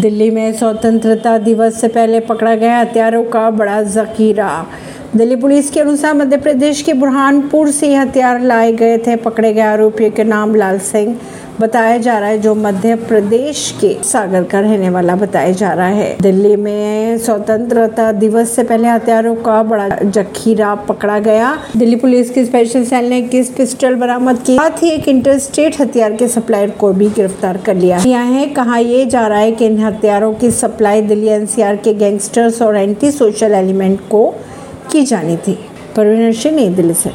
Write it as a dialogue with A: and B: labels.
A: दिल्ली में स्वतंत्रता दिवस से पहले पकड़ा गया हथियारों का बड़ा जखीरा। दिल्ली पुलिस के अनुसार मध्य प्रदेश के बुरहानपुर से हथियार लाए गए थे, पकड़े गए आरोपियों के नाम लाल सिंह। बताया जा रहा है, जो मध्य प्रदेश के सागर का रहने वाला बताया जा रहा है। दिल्ली में स्वतंत्रता दिवस से पहले हथियारों का बड़ा जखीरा पकड़ा गया। दिल्ली पुलिस की स्पेशल सेल ने किस पिस्टल बरामद की। साथ ही एक इंटरस्टेट हथियार के सप्लायर को भी गिरफ़्तार कर लिया। है, कहा यह जा रहा है कि इन हथियारों की सप्लाई दिल्ली एनसीआर के गैंगस्टर्स और एंटी सोशल एलिमेंट को की जानी थी। परवीन सिंह, नई दिल्ली से।